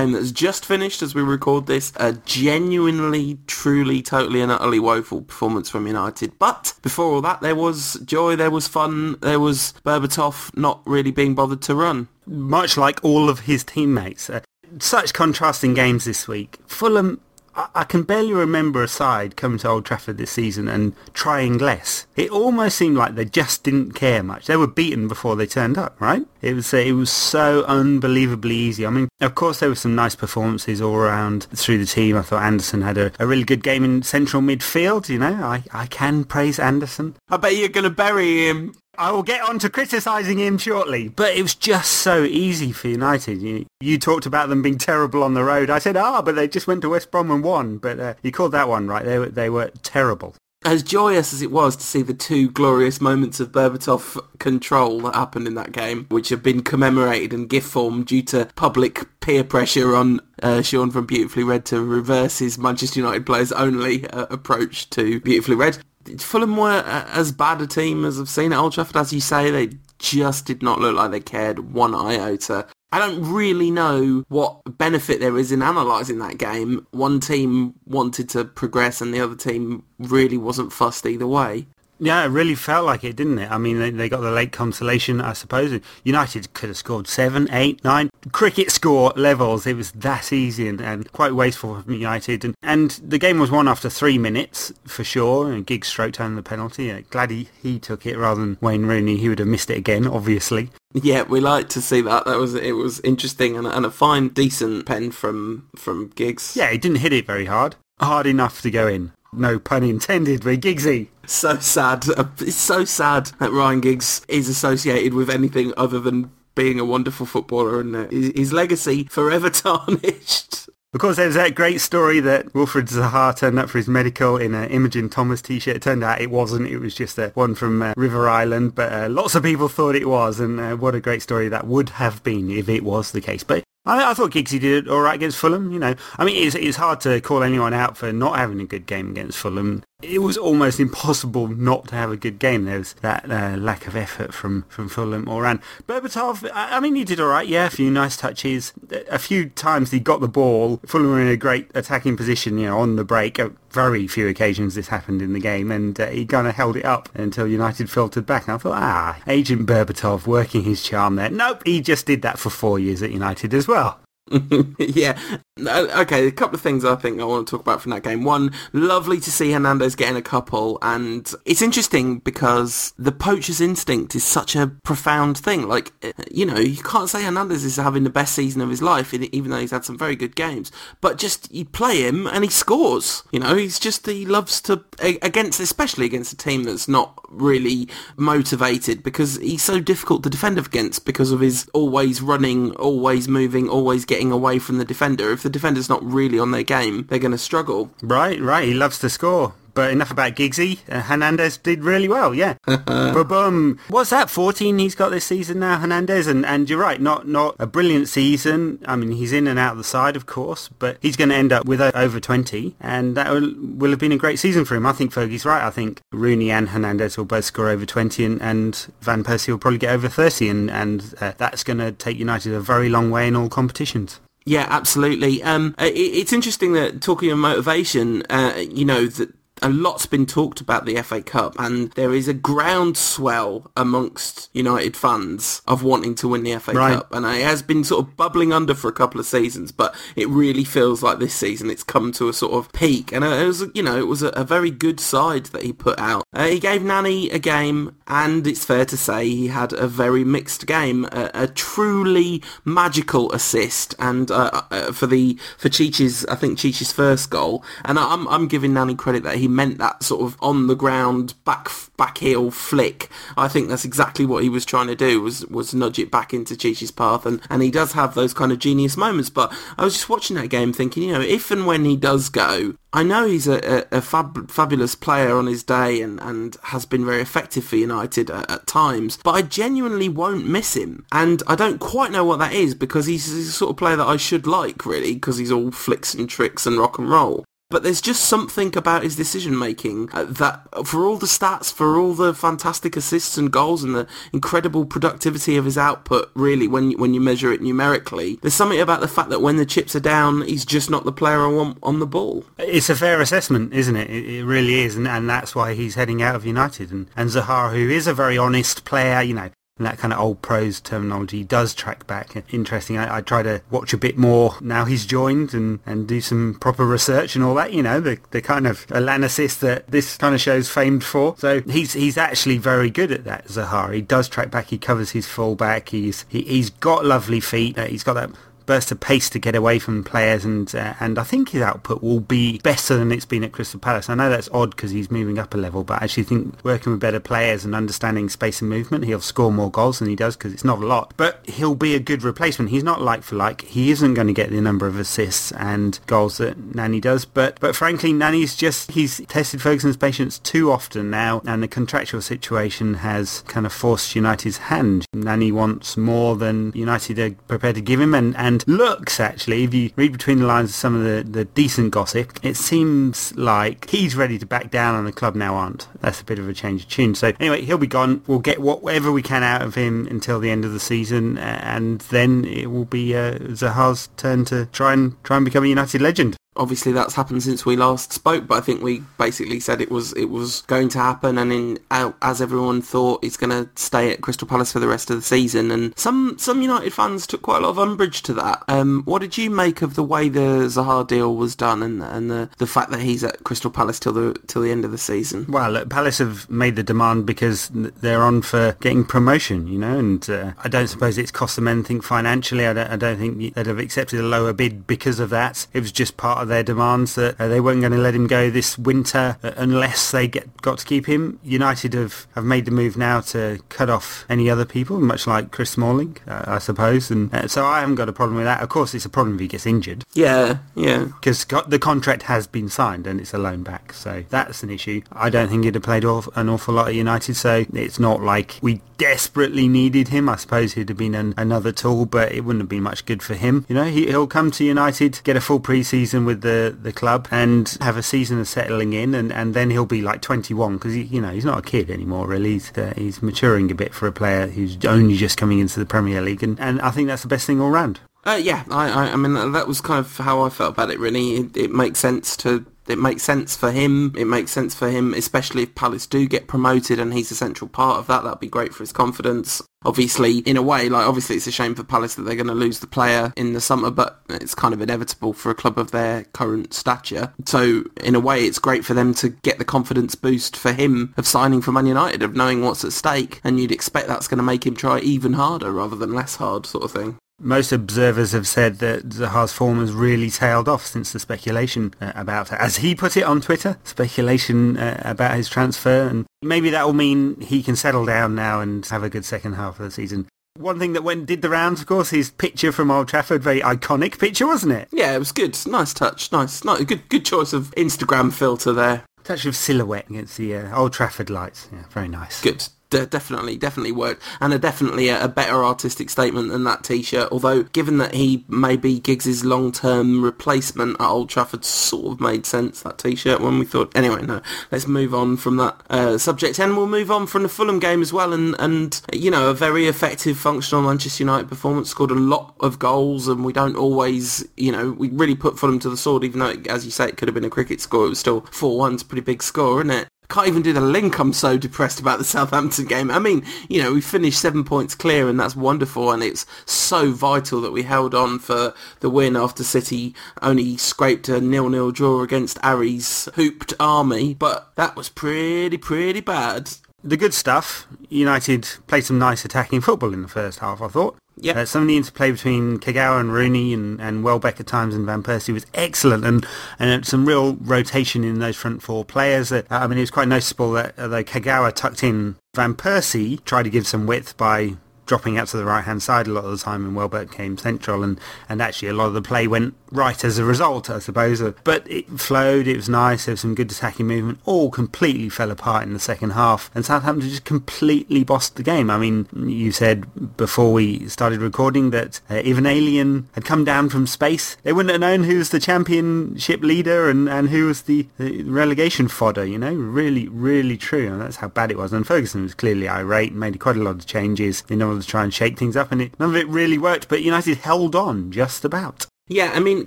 game that's just finished as we record this. A genuinely, truly, totally and utterly woeful performance from United. But before all that, there was joy, there was fun, there was Berbatov not really being bothered to run. Much like all of his teammates. Uh, such contrasting games this week. Fulham I can barely remember a side coming to Old Trafford this season and trying less. It almost seemed like they just didn't care much. They were beaten before they turned up, right? It was uh, it was so unbelievably easy. I mean, of course there were some nice performances all around through the team. I thought Anderson had a, a really good game in central midfield. You know, I, I can praise Anderson. I bet you're going to bury him I will get on to criticising him shortly, but it was just so easy for United. You, you, talked about them being terrible on the road. I said, ah, but they just went to West Brom and won. But uh, you called that one right. They were, they were terrible. As joyous as it was to see the two glorious moments of Berbatov control that happened in that game, which have been commemorated in GIF form due to public peer pressure on uh, Sean from Beautifully Red to reverse his Manchester United players only uh, approach to Beautifully Red. Fulham were uh, as bad a team as I've seen at Old Trafford, as you say. They just did not look like they cared one iota. I don't really know what benefit there is in analysing that game. One team wanted to progress and the other team really wasn't fussed either way. Yeah, it really felt like it, didn't it? I mean, they, they got the late consolation, I suppose. United could have scored seven, eight, nine cricket score levels. It was that easy and, and quite wasteful from United. And, and the game was won after three minutes for sure. And Giggs stroked home the penalty. Uh, glad he, he took it rather than Wayne Rooney. He would have missed it again, obviously. Yeah, we like to see that. That was it was interesting and, and a fine, decent pen from from Giggs. Yeah, he didn't hit it very hard. Hard enough to go in. No pun intended with Giggsy. So sad. It's so sad that Ryan Giggs is associated with anything other than being a wonderful footballer and uh, his legacy forever tarnished. Of course, there's that great story that Wilfried Zaha turned up for his medical in an Imogen Thomas t-shirt. It turned out it wasn't. It was just a one from uh, River Island, but uh, lots of people thought it was, and uh, what a great story that would have been if it was the case. But I, I thought Giggsy did it all right against Fulham. You know, I mean, it's, it's hard to call anyone out for not having a good game against Fulham it was almost impossible not to have a good game. There was that uh, lack of effort from, from Fulham or Ran. Berbatov, I mean, he did all right. Yeah, a few nice touches. A few times he got the ball. Fulham were in a great attacking position, you know, on the break. Very few occasions this happened in the game, and uh, he kind of held it up until United filtered back. And I thought, ah, Agent Berbatov working his charm there. Nope, he just did that for four years at United as well. yeah. Uh, okay, a couple of things I think I want to talk about from that game. One, lovely to see Hernandez getting a couple, and it's interesting because the poacher's instinct is such a profound thing. Like, eh, you know, you can't say Hernandez is having the best season of his life, even though he's had some very good games. But just you play him and he scores. You know, he's just he loves to against, especially against a team that's not really motivated because he's so difficult to defend against because of his always running, always moving, always getting getting away from the defender. If the defender's not really on their game, they're going to struggle. Right, right. He loves to score. But enough about Giggsy. Uh, Hernandez did really well, yeah. boom. What's that? 14 he's got this season now, Hernandez. And, and you're right, not not a brilliant season. I mean, he's in and out of the side, of course, but he's going to end up with over 20. And that will, will, have been a great season for him. I think Fergie's right. I think Rooney and Hernandez will both score over 20 and, and Van Persie will probably get over 30. And, and uh, that's going to take United a very long way in all competitions. Yeah, absolutely. Um, it, it's interesting that talking of motivation, uh, you know, that a lot's been talked about the FA Cup, and there is a groundswell amongst United fans of wanting to win the FA right. Cup, and it has been sort of bubbling under for a couple of seasons, but it really feels like this season it's come to a sort of peak, and it was, you know, it was a, a very good side that he put out. Uh, he gave Nani a game, and it's fair to say he had a very mixed game, a, a truly magical assist, and uh, uh, for the for Chichi's, I think Chichi's first goal, and I'm I'm giving Nani credit that he meant that sort of on the ground back back heel flick. I think that's exactly what he was trying to do was was nudge it back into Chichi's path, and and he does have those kind of genius moments. But I was just watching that game, thinking, you know, if and when he does go, I know he's a, a, a fab, fabulous player on his day and, and has been very effective for United at, at, times, but I genuinely won't miss him. And I don't quite know what that is because he's the sort of player that I should like, really, because he's all flicks and tricks and rock and roll. But there's just something about his decision making uh, that for all the stats, for all the fantastic assists and goals and the incredible productivity of his output, really, when, when you measure it numerically, there's something about the fact that when the chips are down, he's just not the player on, on the ball. It's a fair assessment, isn't it? It, it really is, and, and that's why he's heading out of United. And, and Zaha, who is a very honest player, you know, that kind of old pros terminology does track back. Interesting. I, I, try to watch a bit more now he's joined and, and do some proper research and all that. You know, the, the kind of analysis that this kind of show's famed for. So he's he's actually very good at that. Zaha. He does track back. He covers his full back. He's he, he's got lovely feet. Uh, he's got that burst of pace to get away from players, and uh, and I think his output will be better than it's been at Crystal Palace. I know that's odd because he's moving up a level, but I actually think working with better players and understanding space and movement, he'll score more goals than he does because it's not a lot. But he'll be a good replacement. He's not like for like. He isn't going to get the number of assists and goals that Nani does, but but frankly, Nani's just he's tested Ferguson's patience too often now, and the contractual situation has kind of forced United's hand. Nani wants more than United are prepared to give him, and and looks, actually, if you read between the lines of some of the, the decent gossip, it seems like he's ready to back down and the club now aren't. That's a bit of a change of tune. So anyway, he'll be gone. We'll get whatever we can out of him until the end of the season, and then it will be uh, Zaha's turn to try and try and become a United legend obviously that's happened since we last spoke, but I think we basically said it was it was going to happen, and in as everyone thought, he's going to stay at Crystal Palace for the rest of the season. And some some United fans took quite a lot of umbrage to that. Um, what did you make of the way the Zaha deal was done, and and the, the fact that he's at Crystal Palace till the till the end of the season? Well, look, Palace have made the demand because they're on for getting promotion, you know, and uh, I don't suppose it's cost them anything financially. I don't, I don't think they'd have accepted a lower bid because of that. It was just part of their demands that uh, they weren't going to let him go this winter uh, unless they get got to keep him. United have, have made the move now to cut off any other people, much like Chris Smalling, uh, I suppose. And so I haven't got a problem with that. Of course, it's a problem if he gets injured. Yeah, yeah. Because the contract has been signed and it's a loan back, so that's an issue. I don't think he'd have played off an awful lot at United, so it's not like we desperately needed him. I suppose he'd have been an, another tool, but it wouldn't have been much good for him. You know, he, he'll come to United, get a full pre-season with the, the club and have a season of settling in and, and then he'll be like 21 because, you know, he's not a kid anymore really. He's, uh, he's maturing a bit for a player who's only just coming into the Premier League and, and I think that's the best thing all round. Uh, yeah, I, I, I mean that was kind of how I felt about it. Really, it, it makes sense to it makes sense for him. It makes sense for him, especially if Palace do get promoted and he's a central part of that. That'd be great for his confidence. Obviously, in a way, like obviously it's a shame for Palace that they're going to lose the player in the summer, but it's kind of inevitable for a club of their current stature. So in a way, it's great for them to get the confidence boost for him of signing for Man United, of knowing what's at stake, and you'd expect that's going to make him try even harder rather than less hard, sort of thing. Most observers have said that Zaha's form has really tailed off since the speculation uh, about, as he put it on Twitter, speculation uh, about his transfer. And maybe that will mean he can settle down now and have a good second half of the season. One thing that went did the rounds, of course, his picture from Old Trafford, very iconic picture, wasn't it? Yeah, it was good. Nice touch. Nice. nice good good choice of Instagram filter there. Touch of silhouette against the uh, Old Trafford lights. Yeah, very nice. Good definitely, definitely worked, and a definitely a, a, better artistic statement than that T-shirt. Although, given that he may be Giggs's long-term replacement at Old Trafford, sort of made sense that T-shirt when we thought. Anyway, no, let's move on from that uh, subject, and we'll move on from the Fulham game as well. And and you know, a very effective, functional Manchester United performance scored a lot of goals, and we don't always, you know, we really put Fulham to the sword, even though, it, as you say, it could have been a cricket score. It was still four-one. Pretty big score, isn't it? Can't even do the link. I'm so depressed about the Southampton game. I mean, you know, we finished seven points clear, and that's wonderful, and it's so vital that we held on for the win after City only scraped a nil-nil draw against Ari's hooped army. But that was pretty, pretty bad. The good stuff, United played some nice attacking football in the first half, I thought. Yeah, uh, some of the interplay between Kagawa and Rooney and, and Welbeck at times and Van Persie was excellent, and and some real rotation in those front four players. Uh, I mean, it was quite noticeable that although Kagawa tucked in, Van Persie tried to give some width by dropping out to the right-hand side a lot of the time and Welbeck came central and, and actually a lot of the play went right as a result, I suppose. But it flowed, it was nice, there was some good attacking movement, all completely fell apart in the second half and Southampton just completely bossed the game. I mean, you said before we started recording that uh, if an alien had come down from space, they wouldn't have known who was the championship leader and, and who was the, the relegation fodder, you know? Really, really true. And that's how bad it was. And Ferguson was clearly irate, and made quite a lot of changes in order to try and shake things up, and it, none of it really worked. But United held on just about. Yeah, I mean,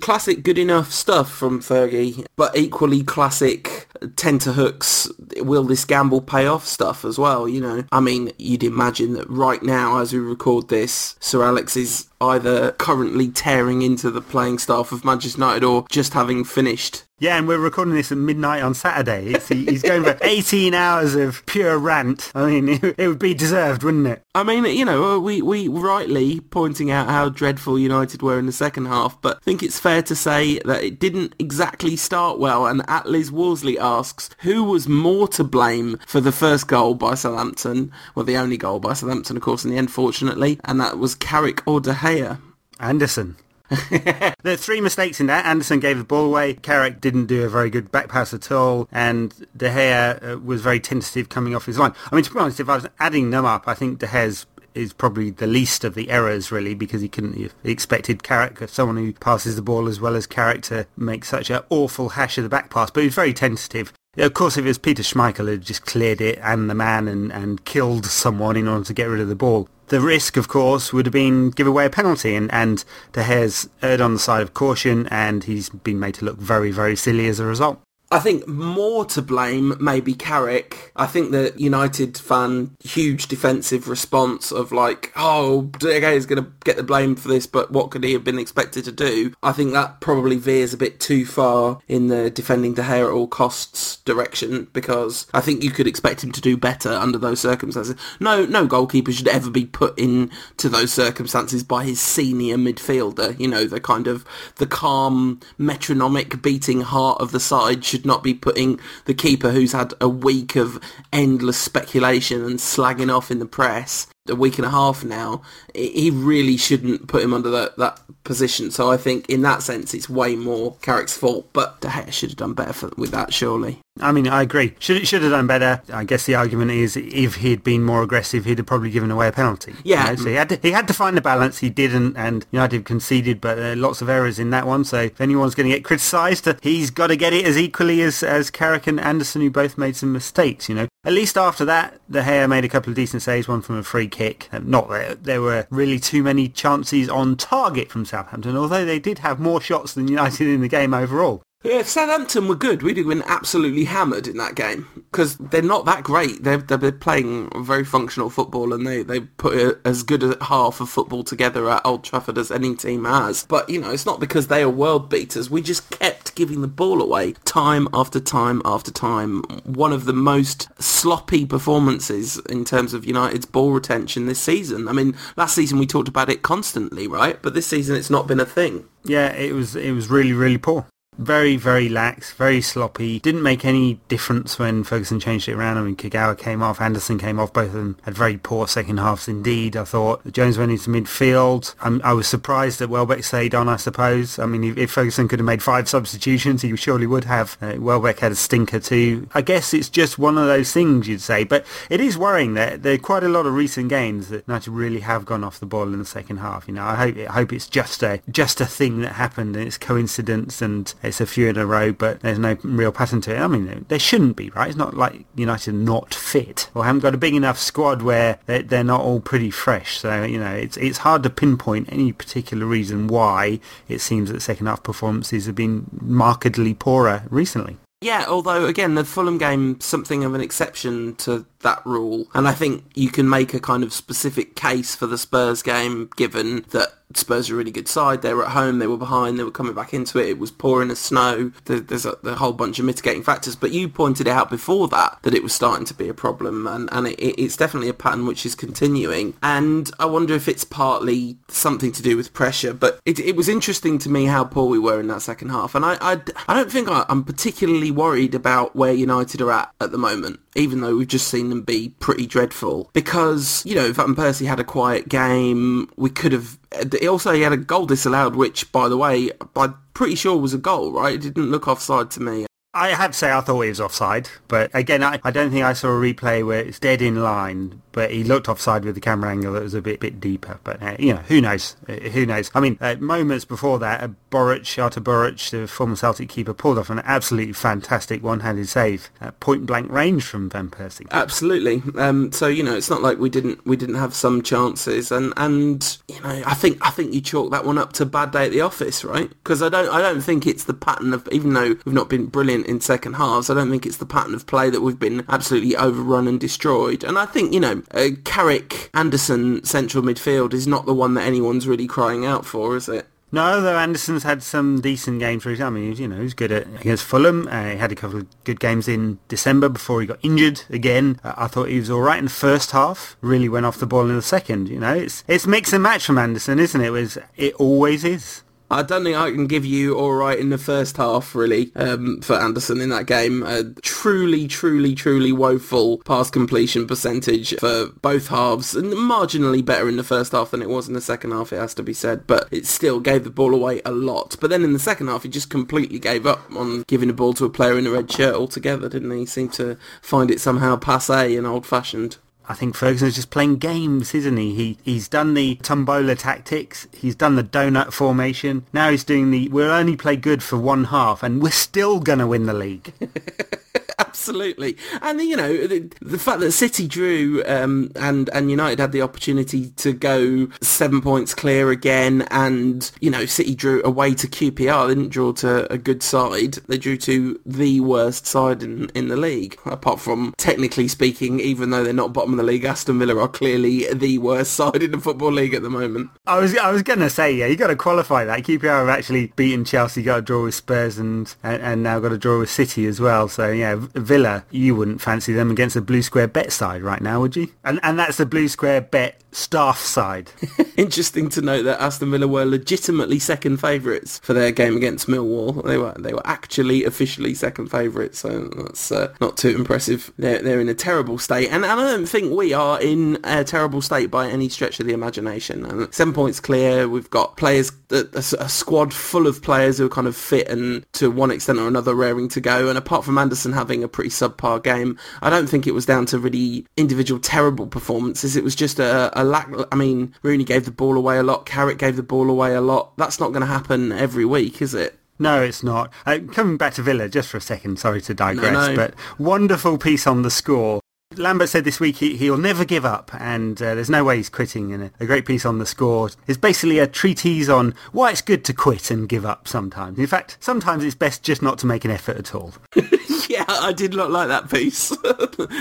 classic good enough stuff from Fergie, but equally classic tenterhooks, will this gamble pay off stuff as well, you know? I mean, you'd imagine that right now, as we record this, Sir Alex is either currently tearing into the playing staff of Manchester United or just having finished yeah, and we're recording this at midnight on Saturday. It's, he's going for 18 hours of pure rant. I mean, it, it would be deserved, wouldn't it? I mean, you know, we, we rightly pointing out how dreadful United were in the second half, but I think it's fair to say that it didn't exactly start well. And Atlas Worsley asks, who was more to blame for the first goal by Southampton? Well, the only goal by Southampton, of course, in the end, fortunately, and that was Carrick or De Gea. Anderson. there are three mistakes in that. Anderson gave the ball away. Carrick didn't do a very good back pass at all. And De Gea uh, was very tentative coming off his line. I mean, to be honest, if I was adding them up, I think De Gea's is probably the least of the errors really because he couldn't have expected Carrick, someone who passes the ball as well as Carrick to make such an awful hash of the back pass. But he was very tentative. Of course, if it was Peter Schmeichel had just cleared it and the man and, and killed someone in order to get rid of the ball, the risk, of course, would have been give away a penalty, and, and De Gea's erred on the side of caution, and he's been made to look very, very silly as a result. I think more to blame maybe Carrick. I think the United fan huge defensive response of like, oh, Gea is going to get the blame for this, but what could he have been expected to do? I think that probably veers a bit too far in the defending De Gea at all costs direction because I think you could expect him to do better under those circumstances. No, no goalkeeper should ever be put into those circumstances by his senior midfielder. You know, the kind of the calm, metronomic beating heart of the side should not be putting the keeper who's had a week of endless speculation and slagging off in the press a week and a half now, he really shouldn't put him under that, that position. So I think in that sense, it's way more Carrick's fault. But De Gea should have done better for, with that, surely. I mean, I agree. Should should have done better. I guess the argument is if he'd been more aggressive, he'd have probably given away a penalty. Yeah. You know? So he had to, he had to find the balance. He didn't, and United conceded, but uh, lots of errors in that one. So if anyone's going to get criticised, he's got to get it as equally as as Carrick and Anderson, who both made some mistakes. You know, at least after that, De Gea made a couple of decent saves, one from a free kick. Not that there were really too many chances on target from Southampton, although they did have more shots than United in the game overall. Yeah, Southampton were good, we'd have been absolutely hammered in that game because they're not that great. They're, they're playing very functional football and they, they put a, as good a half of football together at Old Trafford as any team has. But, you know, it's not because they are world beaters. We just kept giving the ball away time after time after time. One of the most sloppy performances in terms of United's ball retention this season. I mean, last season we talked about it constantly, right? But this season it's not been a thing. Yeah, it was it was really really poor very, very lax, very sloppy. Didn't make any difference when Ferguson changed it around. I mean, Kagawa came off, Anderson came off. Both of them had very poor second halves indeed. I thought Jones went into midfield. I was surprised that Welbeck stayed on. I suppose. I mean, if, if, Ferguson could have made five substitutions, he surely would have. Uh, Welbeck had a stinker too. I guess it's just one of those things you'd say, but it is worrying that there are quite a lot of recent games that United really have gone off the ball in the second half. You know, I hope I hope it's just a just a thing that happened and it's coincidence and it's a few in a row, but there's no real pattern to it. I mean, there shouldn't be, right? It's not like United not fit or haven't got a big enough squad where they're not all pretty fresh. So, you know, it's it's hard to pinpoint any particular reason why it seems that second half performances have been markedly poorer recently. Yeah, although again, the Fulham game something of an exception to that rule, and I think you can make a kind of specific case for the Spurs game, given that Spurs are a really good side. They were at home, they were behind, they were coming back into it. It was pouring the snow. There's a, a whole bunch of mitigating factors, but you pointed out before that that it was starting to be a problem, and and it, it's definitely a pattern which is continuing. And I wonder if it's partly something to do with pressure, but it, it was interesting to me how poor we were in that second half, and I I, I don't think I, I'm particularly worried about where United are at at the moment. Even though we've just seen them be pretty dreadful. Because, you know, Van Persie had a quiet game. We could have... Also, he had a goal disallowed, which, by the way, I'm pretty sure was a goal, right? It didn't look offside to me. I have to say I thought he was offside, but again, I, I don't think I saw a replay where it's dead in line, but he looked offside with the camera angle that was a bit bit deeper. But, uh, you know, who knows? Uh, who knows? I mean, uh, moments before that, uh, Boruc, Artur Boruc, the former Celtic keeper, pulled off an absolutely fantastic one-handed save at point-blank range from Van Persie. Absolutely. Um, so, you know, it's not like we didn't we didn't have some chances, and, and you know, I think I think you chalk that one up to bad day at the office, right? Because I don't I don't think it's the pattern of even though we've not been brilliant in second halves. I don't think it's the pattern of play that we've been absolutely overrun and destroyed. And I think, you know, uh, Carrick, Anderson, central midfield is not the one that anyone's really crying out for, is it? No, though Anderson's had some decent games for. I mean, you know, he's good at against Fulham. Uh, he had a couple of good games in December before he got injured again. Uh, I thought he was all right in the first half. Really went off the ball in the second. You know, it's it's mix and match from Anderson, isn't it? It, was, it always is. I don't think I can give you all right in the first half, really, um, for Anderson in that game. A truly, truly, truly woeful pass completion percentage for both halves, and marginally better in the first half than it was in the second half, it has to be said, but it still gave the ball away a lot. But then in the second half, he just completely gave up on giving the ball to a player in a red shirt altogether, didn't he? He seemed to find it somehow passe and old-fashioned. I think Ferguson's just playing games, isn't he? he? He's done the tombola tactics. He's done the donut formation. Now he's doing the, we'll only play good for one half and we're still going to win the league. Absolutely, and you know the, the fact that City drew um, and and United had the opportunity to go seven points clear again, and you know City drew away to QPR. They didn't draw to a good side. They drew to the worst side in in the league, apart from technically speaking, even though they're not bottom of the league, Aston Villa are clearly the worst side in the football league at the moment. I was I was gonna say yeah, you got to qualify that. QPR have actually beaten Chelsea, got a draw with Spurs, and and, and now got a draw with City as well. So yeah. Villa, you wouldn't fancy them against a blue square bet side right now, would you? And and that's the blue square bet staff side. Interesting to note that Aston Villa were legitimately second favourites for their game against Millwall. They were they were actually officially second favourites, so that's uh, not too impressive. They're they're in a terrible state, and, and I don't think we are in a terrible state by any stretch of the imagination. And seven points clear. We've got players, a, a squad full of players who are kind of fit and to one extent or another raring to go. And apart from Anderson having a pretty subpar game, I don't think it was down to really individual terrible performances. It was just a, a lack. I mean, Rooney gave the ball away a lot. Carrick gave the ball away a lot. That's not going to happen every week, is it? No, it's not. Uh, coming back to Villa just for a second, sorry to digress, no, no. but wonderful piece on the score. Lambert said this week he, will never give up and uh, there's no way he's quitting and a, a, great piece on the score is basically a treatise on why it's good to quit and give up sometimes. In fact, sometimes it's best just not to make an effort at all. yeah, I did not like that piece.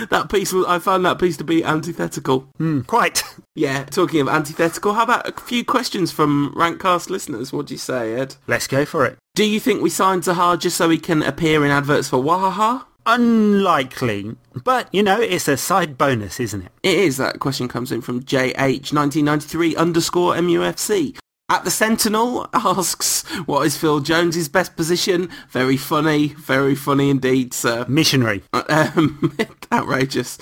that piece, was, I found that piece to be antithetical. Mm, quite. Yeah, talking of antithetical, how about a few questions from Rantcast listeners? What do you say, Ed? Let's go for it. Do you think we signed Zaha just so he can appear in adverts for Wahaha? Unlikely, but you know, it's a side bonus, isn't it? It is. That question comes in from JH1993 underscore MUFC. At the Sentinel asks, what is Phil Jones's best position? Very funny, very funny indeed, sir. Missionary. Um, outrageous.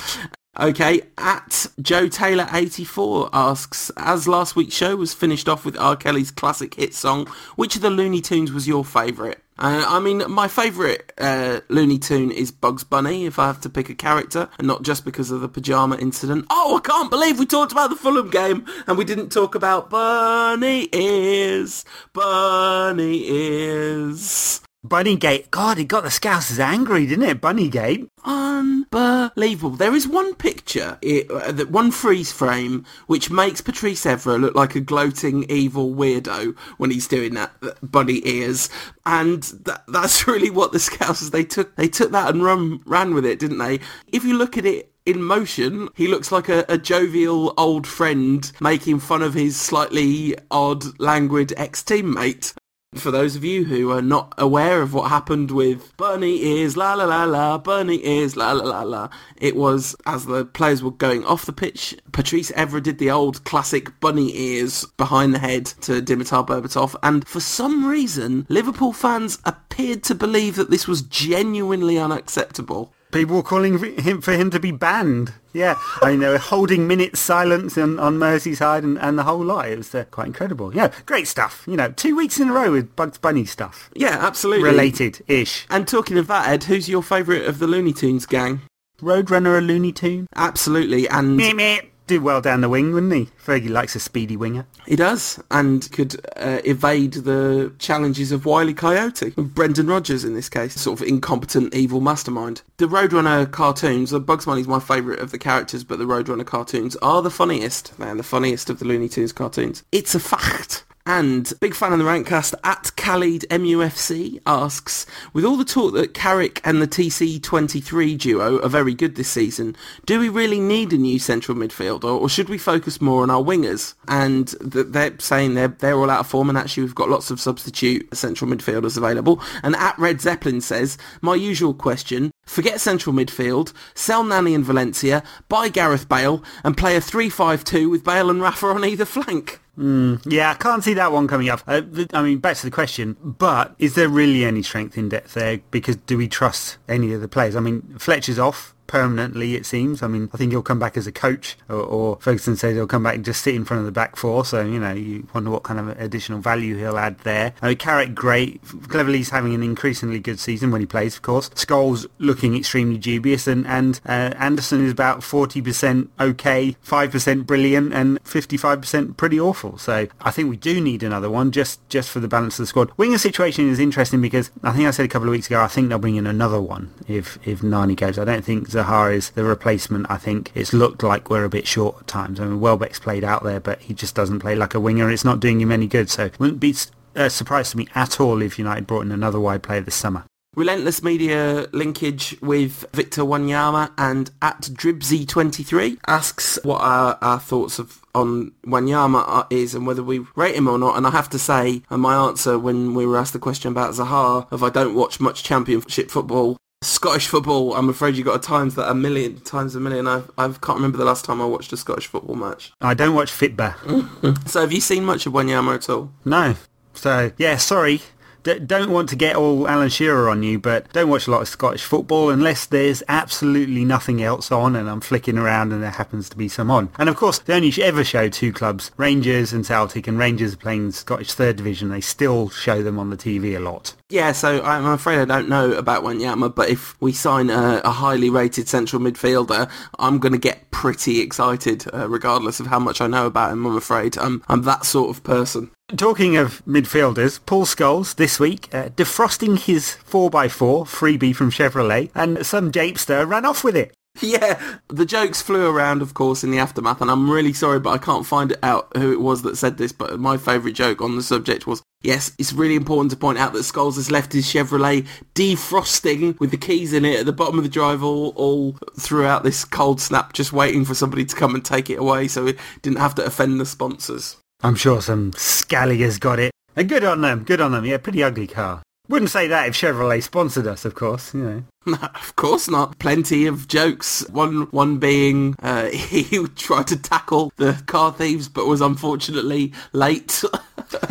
Okay, at Joe Taylor 84 asks, as last week's show was finished off with R. Kelly's classic hit song, which of the Looney Tunes was your favourite? Uh, I mean, my favourite uh, Looney Tune is Bugs Bunny, if I have to pick a character, and not just because of the pyjama incident. Oh, I can't believe we talked about the Fulham game, and we didn't talk about Bunny is, Bunny is. Bunnygate. God, it got the Scousers angry, didn't it? Bunnygate. Unbelievable. There is one picture, it, uh, one freeze frame, which makes Patrice Evra look like a gloating evil weirdo when he's doing that, bunny ears. And that, that's really what the Scousers, they took, they took that and run, ran with it, didn't they? If you look at it in motion, he looks like a, a, jovial old friend making fun of his slightly odd, languid ex-teammate. For those of you who are not aware of what happened with Bunny Ears, la la la la, Bunny Ears, la la la la, it was as the players were going off the pitch, Patrice Evra did the old classic bunny ears behind the head to Dimitar Berbatov, and for some reason, Liverpool fans appeared to believe that this was genuinely unacceptable. People were calling for him, for him to be banned. Yeah, I mean, they were holding minutes silence on, on Merseyside and, and the whole lot. It was uh, quite incredible. Yeah, great stuff. You know, two weeks in a row with Bugs Bunny stuff. Yeah, absolutely. Related-ish. And talking of that, Ed, who's your favourite of the Looney Tunes gang? Roadrunner a Looney Tune? Absolutely, and... Meh, meh do well down the wing, wouldn't he? Fergie likes a speedy winger. He does, and could uh, evade the challenges of Wile E. Coyote, Brendan Rodgers in this case, sort of incompetent evil mastermind. The Roadrunner cartoons, Bugs Bunny's my favourite of the characters, but the Roadrunner cartoons are the funniest. They're the funniest of the Looney Tunes cartoons. It's a fact. And big fan of the Rantcast at Khalid MUFC asks, with all the talk that Carrick and the TC23 duo are very good this season, do we really need a new central midfielder or should we focus more on our wingers? And they're saying they're, they're all out of form and actually we've got lots of substitute central midfielders available. And at Red Zeppelin says, my usual question, forget central midfield, sell Nani and Valencia, buy Gareth Bale and play a 3-5-2 with Bale and Rafa on either flank. Mm, yeah, I can't see that one coming up. Uh, I mean, back to the question, but is there really any strength in depth there? Because do we trust any of the players? I mean, Fletcher's off permanently, it seems. I mean, I think he'll come back as a coach, or, or Ferguson says he'll come back and just sit in front of the back four. So, you know, you wonder what kind of additional value he'll add there. I mean, Carrick, great. Cleverley's having an increasingly good season when he plays, of course. Scholes looking extremely dubious, and, and uh, Anderson is about 40% okay, 5% brilliant, and 55% pretty awful. So I think we do need another one just, just for the balance of the squad. Winger situation is interesting because I think I said a couple of weeks ago, I think they'll bring in another one if, if Nani goes. I don't think Zaha is the replacement. I think it's looked like we're a bit short at times. I mean, Welbeck's played out there, but he just doesn't play like a winger. It's not doing him any good. So it wouldn't be a uh, surprise to me at all if United brought in another wide player this summer. Relentless media linkage with Victor Wanyama and at Dribsy23 asks what our, our thoughts of on Wanyama is and whether we rate him or not. And I have to say, and my answer when we were asked the question about Zaha, if I don't watch much championship football, Scottish football, I'm afraid you got to times that a million times a million. I I can't remember the last time I watched a Scottish football match. I don't watch Fitba. so have you seen much of Wanyama at all? No. So yeah, sorry d- don't want to get all Alan Shearer on you, but don't watch a lot of Scottish football unless there's absolutely nothing else on and I'm flicking around and there happens to be some on. And of course, they only ever show two clubs, Rangers and Celtic, and Rangers are playing Scottish Third Division. They still show them on the TV a lot. Yeah, so I'm afraid I don't know about Wanyama, but if we sign a, a highly rated central midfielder, I'm going to get pretty excited, uh, regardless of how much I know about him. I'm afraid I'm I'm that sort of person. Talking of midfielders, Paul Scholes this week uh, defrosting his 4x4 freebie from Chevrolet and some japester ran off with it. Yeah, the jokes flew around, of course, in the aftermath, and I'm really sorry, but I can't find out who it was that said this, but my favourite joke on the subject was, yes, it's really important to point out that Scholes has left his Chevrolet defrosting with the keys in it at the bottom of the drive all, all throughout this cold snap, just waiting for somebody to come and take it away so it didn't have to offend the sponsors. I'm sure some scally has got it. And good on them, good on them. Yeah, pretty ugly car. Wouldn't say that if Chevrolet sponsored us, of course, you know. of course not. Plenty of jokes. One one being uh, he tried to tackle the car thieves but was unfortunately late.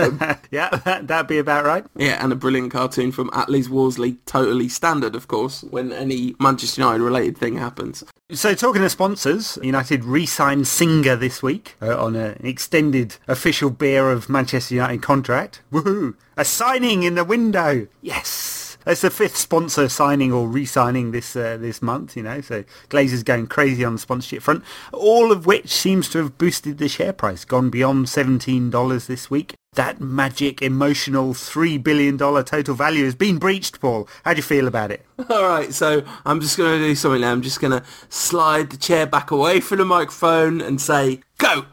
yeah, that, that'd be about right. Yeah, and a brilliant cartoon from Atlees Worsley. Totally standard, of course, when any Manchester United related thing happens. So talking of sponsors, United re-signed Singha this week uh, on an extended official beer of Manchester United contract. Woohoo! A signing in the window. Yes. It's the fifth sponsor signing or re-signing this uh, this month, you know. So Glazer's going crazy on the sponsorship front, all of which seems to have boosted the share price, gone beyond seventeen dollars this week. That magic, emotional three billion dollar total value has been breached, Paul. How do you feel about it? All right, so I'm just going to do something now. I'm just going to slide the chair back away from the microphone and say, "Go."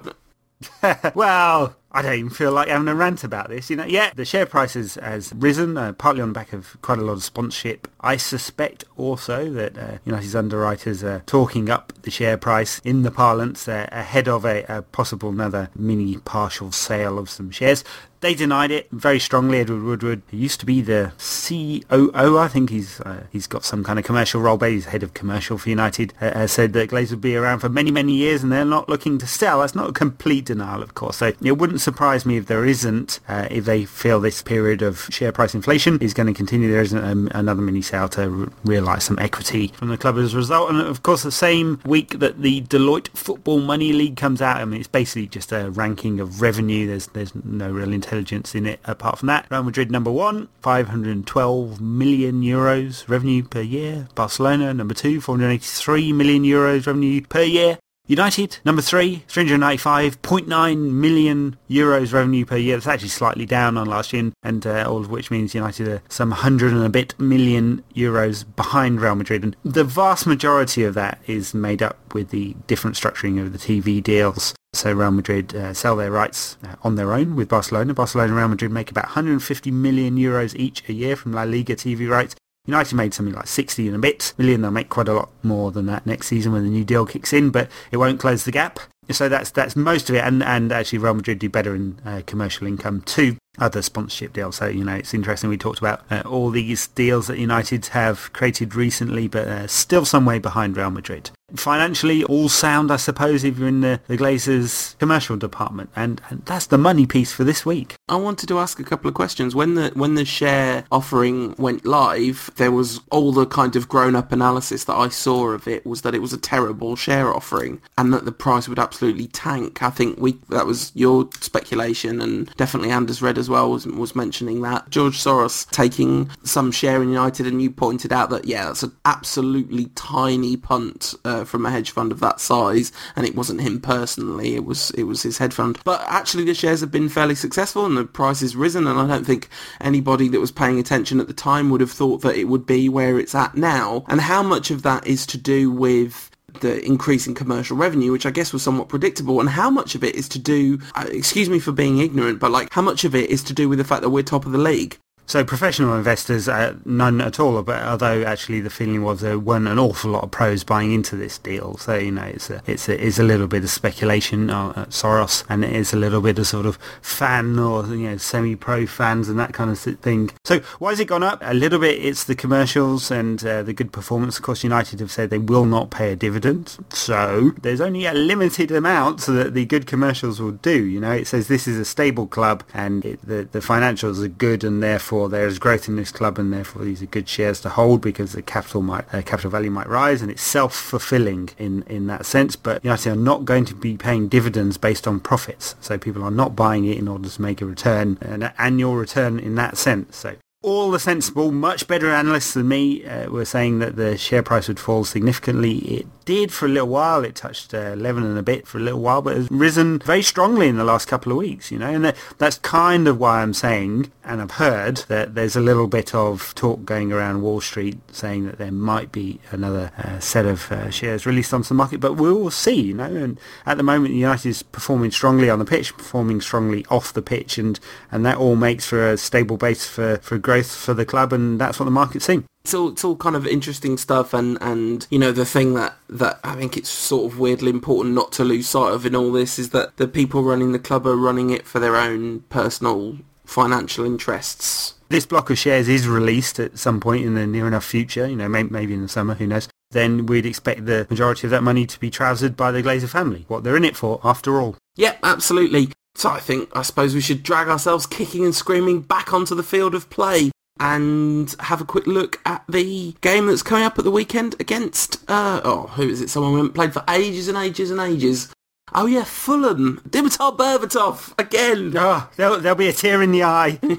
well, I don't even feel like having a rant about this. You know, yeah, the share price has, has risen, uh, partly on the back of quite a lot of sponsorship. I suspect also that uh, United's underwriters are talking up the share price in the parlance uh, ahead of a, a, possible another mini partial sale of some shares. They denied it very strongly. Edward Woodward, who used to be the COO, I think he's uh, he's got some kind of commercial role, but he's head of commercial for United, uh, said that Glazers would be around for many, many years and they're not looking to sell. That's not a complete denial, of course. So it wouldn't surprise me if there isn't, uh, if they feel this period of share price inflation is going to continue. There isn't um, another mini sale to realise some equity from the club as a result. And of course, the same week that the Deloitte Football Money League comes out, I mean, it's basically just a ranking of revenue. There's there's no real intelligence in it apart from that. Real Madrid number one, 512 million euros revenue per year. Barcelona number two, 483 million euros revenue per year. United, number three, 395.9 million euros revenue per year. That's actually slightly down on last year, and uh, all of which means United are some hundred and a bit million euros behind Real Madrid. And the vast majority of that is made up with the different structuring of the TV deals. So Real Madrid uh, sell their rights uh, on their own with Barcelona. Barcelona and Real Madrid make about 150 million euros each a year from La Liga TV rights. United made something like 60 and a bit million. They'll make quite a lot more than that next season when the new deal kicks in, but it won't close the gap. So that's that's most of it, and and actually Real Madrid do better in uh, commercial income too other sponsorship deals. So, you know, it's interesting. We talked about uh, all these deals that United have created recently, but uh, still some way behind Real Madrid. Financially, all sound, I suppose, if you're in the, the Glazers commercial department. And, and that's the money piece for this week. I wanted to ask a couple of questions. When the when the share offering went live, there was all the kind of grown-up analysis that I saw of it was that it was a terrible share offering and that the price would absolutely tank. I think we that was your speculation and definitely Anders Red as well was, was mentioning that. George Soros taking some share in United and you pointed out that, yeah, that's an absolutely tiny punt uh, from a hedge fund of that size and it wasn't him personally, it was it was his hedge fund. But actually the shares have been fairly successful and the price has risen and I don't think anybody that was paying attention at the time would have thought that it would be where it's at now. And how much of that is to do with the increase in commercial revenue, which I guess was somewhat predictable, and how much of it is to do, uh, excuse me for being ignorant, but like how much of it is to do with the fact that we're top of the league? So professional investors, uh, none at all. But although actually the feeling was there weren't an awful lot of pros buying into this deal. So you know it's a it's a, it's a little bit of speculation uh, at Soros, and it is a little bit of sort of fan or you know semi-pro fans and that kind of thing. So why has it gone up? A little bit. It's the commercials and uh, the good performance. Of course, United have said they will not pay a dividend. So there's only a limited amount that the good commercials will do. You know, it says this is a stable club and it, the the financials are good and therefore there is growth in this club and therefore these are good shares to hold because the capital might uh, capital value might rise and it's self-fulfilling in, in that sense. But United are not going to be paying dividends based on profits. So people are not buying it in order to make a return, an annual return in that sense. So all the sensible, much better analysts than me uh, were saying that the share price would fall significantly. It did for a little while. It touched uh, 11 and a bit for a little while, but has risen very strongly in the last couple of weeks, you know, and that, that's kind of why I'm saying, and I've heard that there's a little bit of talk going around Wall Street saying that there might be another uh, set of uh, shares released onto the market, but we will see, you know, and at the moment United is performing strongly on the pitch, performing strongly off the pitch, and, and that all makes for a stable base for, for growth for the club, and that's what the market's seeing it's all it's all kind of interesting stuff and and you know the thing that that I think it's sort of weirdly important not to lose sight of in all this is that the people running the club are running it for their own personal financial interests. This block of shares is released at some point in the near enough future, you know, maybe, maybe in the summer, who knows. Then we'd expect the majority of that money to be trousered by the Glazer family, what they're in it for, after all. Yeah, absolutely. So I think, I suppose we should drag ourselves kicking and screaming back onto the field of play and have a quick look at the game that's coming up at the weekend against, uh, oh, who is it? Someone we haven't played for ages and ages and ages. Oh yeah, Fulham. Dimitar Berbatov again. Oh, there'll, there'll be a tear in the eye.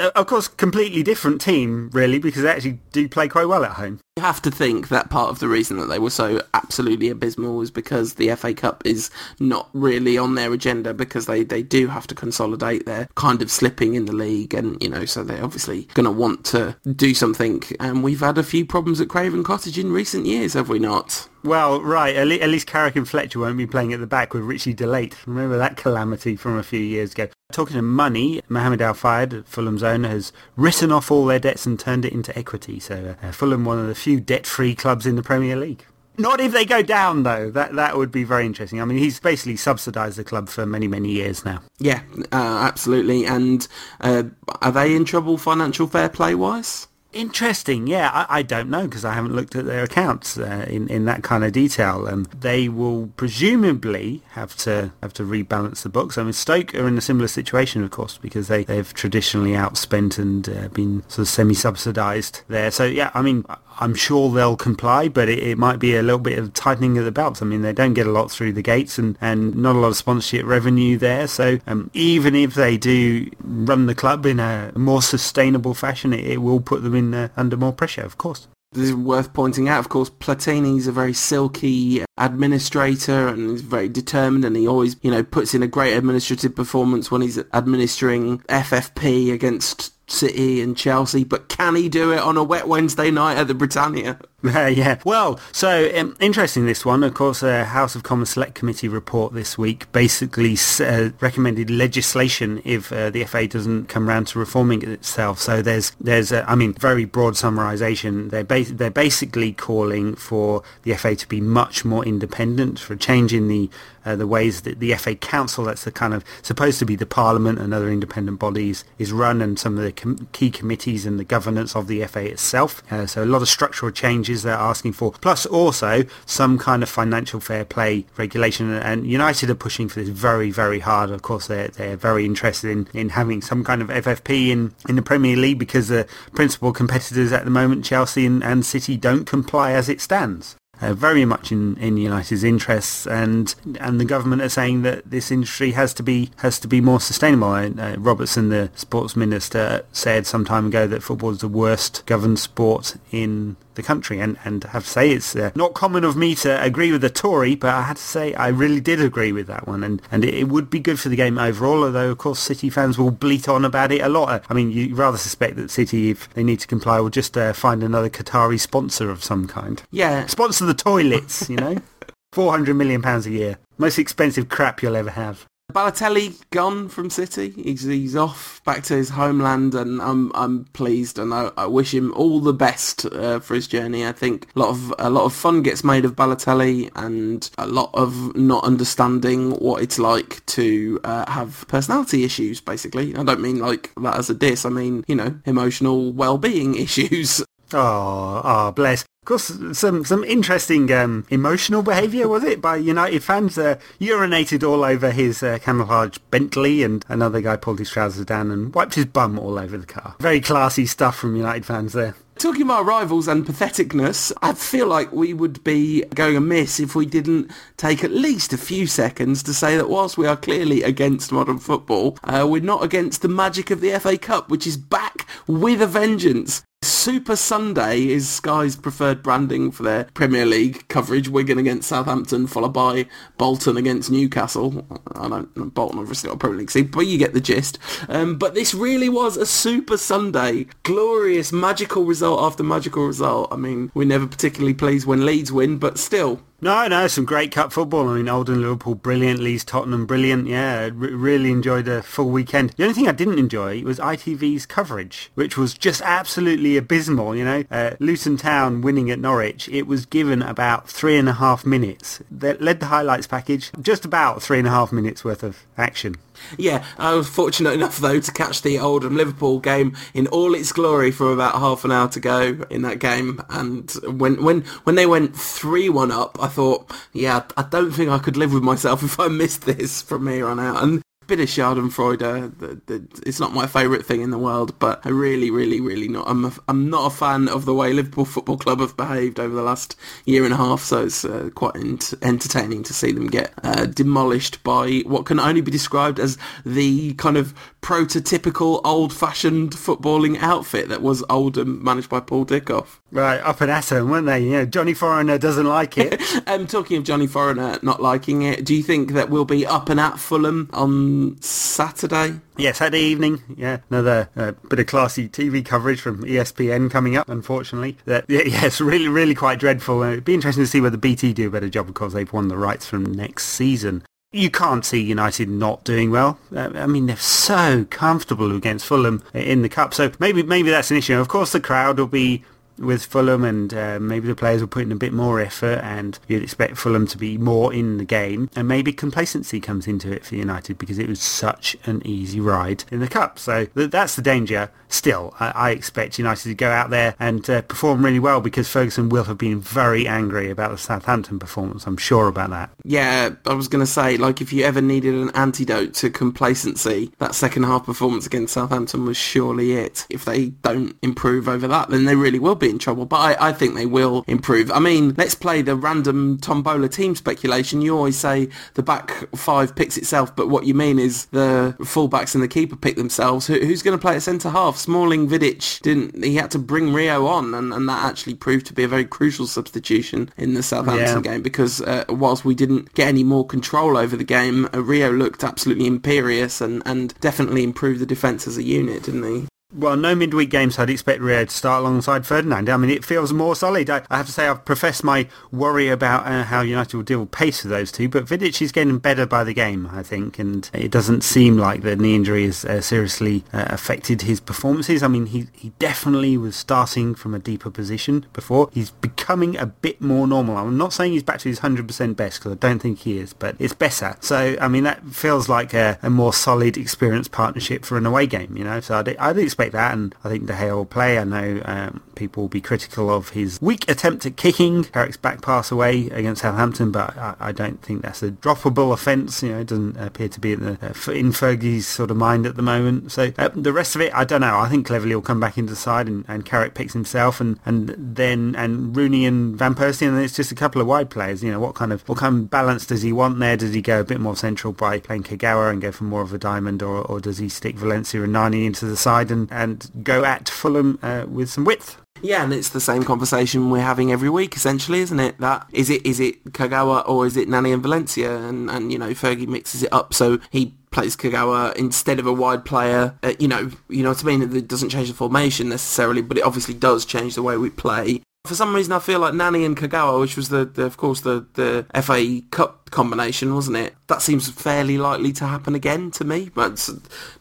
Of course, completely different team, really, because they actually do play quite well at home. Have to think that part of the reason that they were so absolutely abysmal was because the FA Cup is not really on their agenda because they, they do have to consolidate. They're kind of slipping in the league and, you know, so they're obviously going to want to do something. And we've had a few problems at Craven Cottage in recent years, have we not? Well, right. At, least Carrick and Fletcher won't be playing at the back with Richie De Laet. Remember that calamity from a few years ago. Talking of money, Mohamed Al Fayed, Fulham's owner, has written off all their debts and turned it into equity. So uh, Fulham, one of the few debt-free clubs in the Premier League. Not if they go down, though. That that would be very interesting. I mean, he's basically subsidised the club for many, many years now. Yeah, uh, absolutely. And uh, are they in trouble financial fair play wise? Interesting. Yeah, I, I don't know because I haven't looked at their accounts uh, in in that kind of detail. Um, they will presumably have to have to rebalance the books. I mean, Stoke are in a similar situation, of course, because they they've traditionally outspent and uh, been sort of semi-subsidised there. So yeah, I mean, I'm sure they'll comply, but it, it, might be a little bit of tightening of the belts. I mean, they don't get a lot through the gates and, and not a lot of sponsorship revenue there. So um, even if they do run the club in a more sustainable fashion, it, it will put them in uh, under more pressure, of course. This is worth pointing out, of course, Platini's a very silky administrator and he's very determined and he always, you know, puts in a great administrative performance when he's administering FFP against City and Chelsea, but can he do it on a wet Wednesday night at the Britannia? Uh, yeah. Well, so um, interesting this one. Of course, a House of Commons Select Committee report this week basically uh, recommended legislation if uh, the FA doesn't come around to reforming itself. So there's there's I mean very broad summarisation. They're they're basically calling for the FA to be much more independent, for a change in the uh, the ways that the FA Council, that's the kind of supposed to be the Parliament and other independent bodies, is run, and some of the com- key committees and the governance of the FA itself. Uh, so a lot of structural changes they're asking for, plus also some kind of financial fair play regulation. And United are pushing for this very, very hard. Of course, they're they're very interested in, in having some kind of FFP in, in the Premier League because the principal competitors at the moment, Chelsea and, and City, don't comply as it stands uh, very much in, in United's interests, and and the government are saying that this industry has to be has to be more sustainable. Uh, Robertson, the sports minister, said some time ago that football is the worst governed sport in the country. And, and I have to say, it's uh, not common of me to agree with the Tory, but I had to say I really did agree with that one. And, and it, it would be good for the game overall, although, of course, City fans will bleat on about it a lot. I mean, you rather suspect that City, if they need to comply, will just uh, find another Qatari sponsor of some kind. Yeah. Sponsor the toilets, you know? 400 million pounds a year. Most expensive crap you'll ever have. Balotelli gone from City. He's he's off back to his homeland, and I'm I'm pleased, and I, I wish him all the best uh, for his journey. I think a lot of a lot of fun gets made of Balotelli, and a lot of not understanding what it's like to uh, have personality issues. Basically, I don't mean like that as a diss. I mean you know emotional well-being issues. Oh, oh, bless. Of course, some some interesting um, emotional behaviour was it by United fans? Uh, urinated all over his uh, camouflage Bentley, and another guy pulled his trousers down and wiped his bum all over the car. Very classy stuff from United fans there. Talking about rivals and patheticness, I feel like we would be going amiss if we didn't take at least a few seconds to say that whilst we are clearly against modern football, uh, we're not against the magic of the FA Cup, which is back with a vengeance. Super Sunday is Sky's preferred branding for their Premier League coverage. Wigan against Southampton, followed by Bolton against Newcastle. I don't Bolton obviously not Premier League seed, but you get the gist. Um, but this really was a Super Sunday. Glorious, magical result after magical result. I mean, we're never particularly pleased when Leeds win, but still, no, no, some great cup football. I mean, Oldham, Liverpool, brilliant. Leeds, Tottenham, brilliant. Yeah, r- really enjoyed a full weekend. The only thing I didn't enjoy was ITV's coverage, which was just absolutely abysmal. You know, uh, Luton Town winning at Norwich. It was given about three and a half minutes. That led the highlights package, just about three and a half minutes worth of action. Yeah, I was fortunate enough though to catch the Oldham Liverpool game in all its glory for about half an hour to go in that game. And when when when they went three one up, I thought, yeah, I don't think I could live with myself if I missed this from here on out. And bit of Schadenfreude. It's not my favourite thing in the world, but I really, really, really not. I'm a, I'm not a fan of the way Liverpool Football Club have behaved over the last year and a half. So it's uh, quite ent- entertaining to see them get uh, demolished by what can only be described as the kind of prototypical old-fashioned footballing outfit that was Oldham, managed by Paul Dickov. Right, up and at Atom, weren't they? You know, Johnny Foreigner doesn't like it. um, talking of Johnny Foreigner not liking it, do you think that we'll be up and at Fulham on Saturday? Yeah, Saturday evening. Yeah, another uh, bit of classy TV coverage from ESPN coming up. Unfortunately, that yeah, yeah, it's really, really quite dreadful. Uh, it'd be interesting to see whether BT do a better job because they've won the rights from next season. You can't see United not doing well. Uh, I mean, they're so comfortable against Fulham in the cup. So maybe maybe that's an issue. Of course, the crowd will be with Fulham and uh, maybe the players were putting a bit more effort and you'd expect Fulham to be more in the game and maybe complacency comes into it for United because it was such an easy ride in the Cup. So th- that's the danger. Still, I, I expect United to go out there and uh, perform really well because Ferguson will have been very angry about the Southampton performance. I'm sure about that. Yeah, I was going to say, like, if you ever needed an antidote to complacency, that second half performance against Southampton was surely it. If they don't improve over that, then they really will be in trouble. But I, I think they will improve. I mean, let's play the random tombola team speculation. You always say the back five picks itself, but what you mean is the fullbacks and the keeper pick themselves. Who, who's going to play at centre half? Smalling, Vidic didn't. He had to bring Rio on, and, and that actually proved to be a very crucial substitution in the Southampton yeah. game because uh, whilst we didn't get any more control over the game, uh, Rio looked absolutely imperious and, and definitely improved the defence as a unit, didn't he? Well, no midweek games. So I'd expect Rio to start alongside Ferdinand. I mean, it feels more solid. I, I have to say, I've professed my worry about uh, how United will deal with pace with those two, but Vidic is getting better by the game, I think, and it doesn't seem like the knee injury has uh, seriously uh, affected his performances. I mean, he he definitely was starting from a deeper position before. He's becoming a bit more normal. I'm not saying he's back to his 100% best because I don't think he is, but it's better. So, I mean, that feels like a, a more solid, experienced partnership for an away game, you know. So I'd, I'd expect expect that, and I think De Gea will play. I know um, people will be critical of his weak attempt at kicking Carrick's back pass away against Southampton, but I, I don't think that's a droppable offence. You know, it doesn't appear to be in, the, uh, in Fergie's sort of mind at the moment. So uh, the rest of it, I don't know. I think Cleverley will come back into the side, and, and Carrick picks himself, and, and then and Rooney and Van Persie, and then it's just a couple of wide players. You know, what kind of what kind of balance does he want there? Does he go a bit more central by playing Kagawa and go for more of a diamond, or, or does he stick Valencia and Nani into the side and and go at Fulham uh, with some width. Yeah, and it's the same conversation we're having every week, essentially, isn't it? That is it. Is it Kagawa or is it Nani and Valencia? And and you know, Fergie mixes it up, so he plays Kagawa instead of a wide player. Uh, you know, you know what I mean. It doesn't change the formation necessarily, but it obviously does change the way we play. For some reason, I feel like Nani and Kagawa, which was the, the, of course the the FA Cup combination, wasn't it? That seems fairly likely to happen again to me, but it's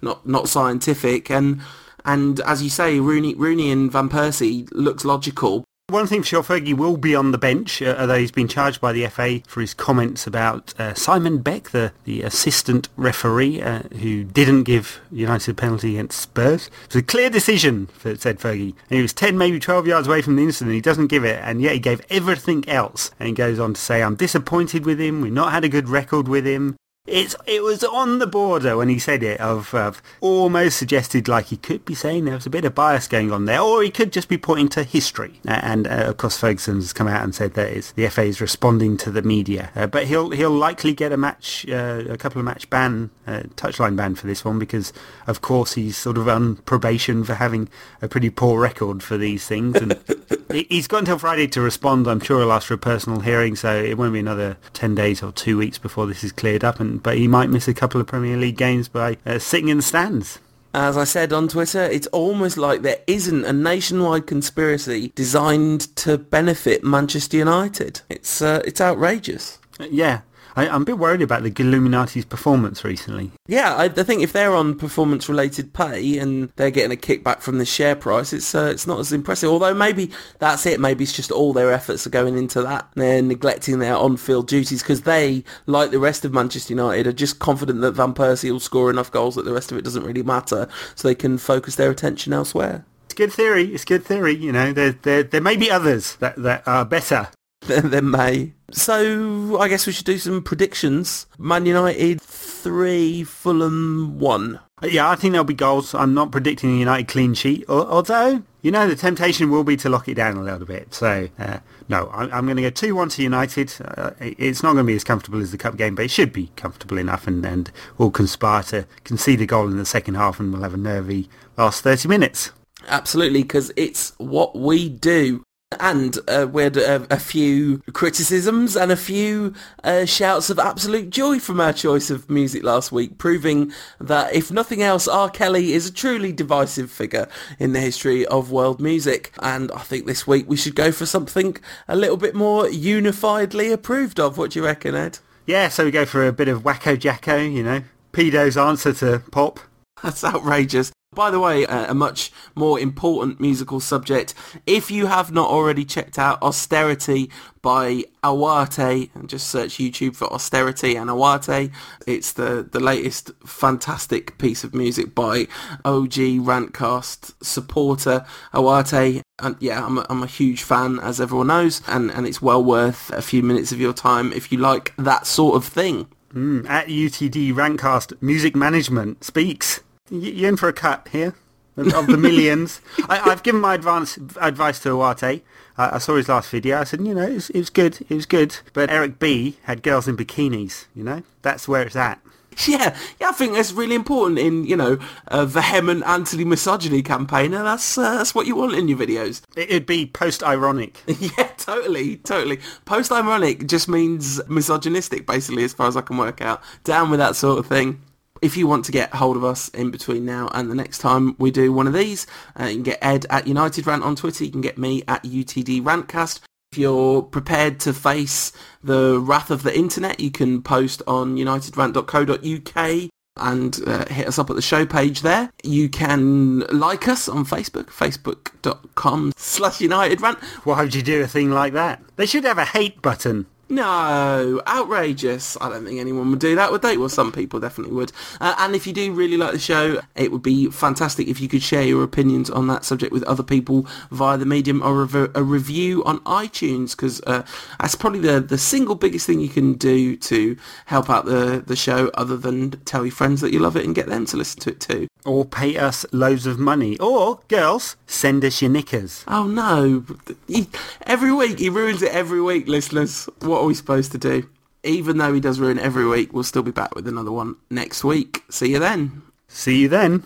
not not scientific and. And as you say, Rooney, Rooney and Van Persie looks logical. One thing for sure, Fergie will be on the bench, uh, although he's been charged by the FA for his comments about uh, Simon Beck, the, the assistant referee, uh, who didn't give United a penalty against Spurs. It was a clear decision, said Fergie. And he was 10, maybe 12 yards away from the incident. He doesn't give it, and yet he gave everything else. And he goes on to say, I'm disappointed with him. We've not had a good record with him. It's it was on the border when he said it of, of almost suggested like he could be saying there was a bit of bias going on there, or he could just be pointing to history. And uh, of course, Ferguson's come out and said that it's, the FA is responding to the media, uh, but he'll he'll likely get a match, uh, a couple of match ban, uh, touchline ban for this one because of course he's sort of on probation for having a pretty poor record for these things, and he's got until Friday to respond. I'm sure he'll ask for a personal hearing, so it won't be another ten days or two weeks before this is cleared up and but he might miss a couple of Premier League games by uh, sitting in the stands. As I said on Twitter, it's almost like there isn't a nationwide conspiracy designed to benefit Manchester United. It's uh, it's outrageous. Yeah, I, am a bit worried about the Illuminati's performance recently. Yeah, I, I think if they're on performance-related pay and they're getting a kickback from the share price, it's uh, it's not as impressive. Although maybe that's it. Maybe it's just all their efforts are going into that. They're neglecting their on-field duties because they, like the rest of Manchester United, are just confident that Van Persie will score enough goals that the rest of it doesn't really matter, so they can focus their attention elsewhere It's good theory. It's good theory. You know, there there there may be others that that are better there may. So I guess we should do some predictions. Man United three, Fulham one. Yeah, I think there'll be goals. I'm not predicting a United clean sheet, although you know the temptation will be to lock it down a little bit. So uh, no, I'm, I'm going to go two one to United. Uh, it's not going to be as comfortable as the cup game, but it should be comfortable enough, and, and we'll conspire to concede a goal in the second half, and we'll have a nervy last 30 minutes. Absolutely, because it's what we do. And uh, we had a, a, few criticisms and a few uh, shouts of absolute joy from our choice of music last week, proving that if nothing else, R. Kelly is a truly divisive figure in the history of world music. And I think this week we should go for something a little bit more unifiedly approved of. What do you reckon, Ed? Yeah, so we go for a bit of wacko jacko, you know, pedo's answer to pop. That's outrageous. By the way, uh, a much more important musical subject. If you have not already checked out Austerity by Awate, and just search YouTube for Austerity and Awate, it's the, the latest fantastic piece of music by OG Rantcast supporter Awate. And yeah, I'm a, I'm a huge fan, as everyone knows, and, and it's well worth a few minutes of your time if you like that sort of thing. Mm, at UTD Rantcast, music management speaks. You in for a cut here of the millions. I, have given my advance advice to Awate. I, I saw his last video. I said, you know, it was, it was good. It was good. But Eric B had girls in bikinis. You know, that's where it's at. Yeah, yeah, I think that's really important in you know a vehement anti-misogyny campaigner. That's uh, that's what you want in your videos. It'd be post-ironic. yeah, totally, totally. Post-ironic just means misogynistic, basically, as far as I can work out. Down with that sort of thing if you want to get hold of us in between now and the next time we do one of these, uh, you can get Ed at United Rant on Twitter. You can get me at UTD Rantcast. If you're prepared to face the wrath of the internet, you can post on unitedrant.co.uk and uh, hit us up at the show page there. You can like us on Facebook, facebook.com slash United Rant. Why would you do a thing like that? They should have a hate button. No, outrageous. I don't think anyone would do that, would they? Well, some people definitely would. Uh, and if you do really like the show, it would be fantastic if you could share your opinions on that subject with other people via the medium or a, review on iTunes, because uh, that's probably the, the single biggest thing you can do to help out the, the show other than tell your friends that you love it and get them to listen to it too. Or pay us loads of money. Or, girls, send us your knickers. Oh no. He, every week, he ruins it every week, listeners. What are we supposed to do? Even though he does ruin every week, we'll still be back with another one next week. See you then. See you then.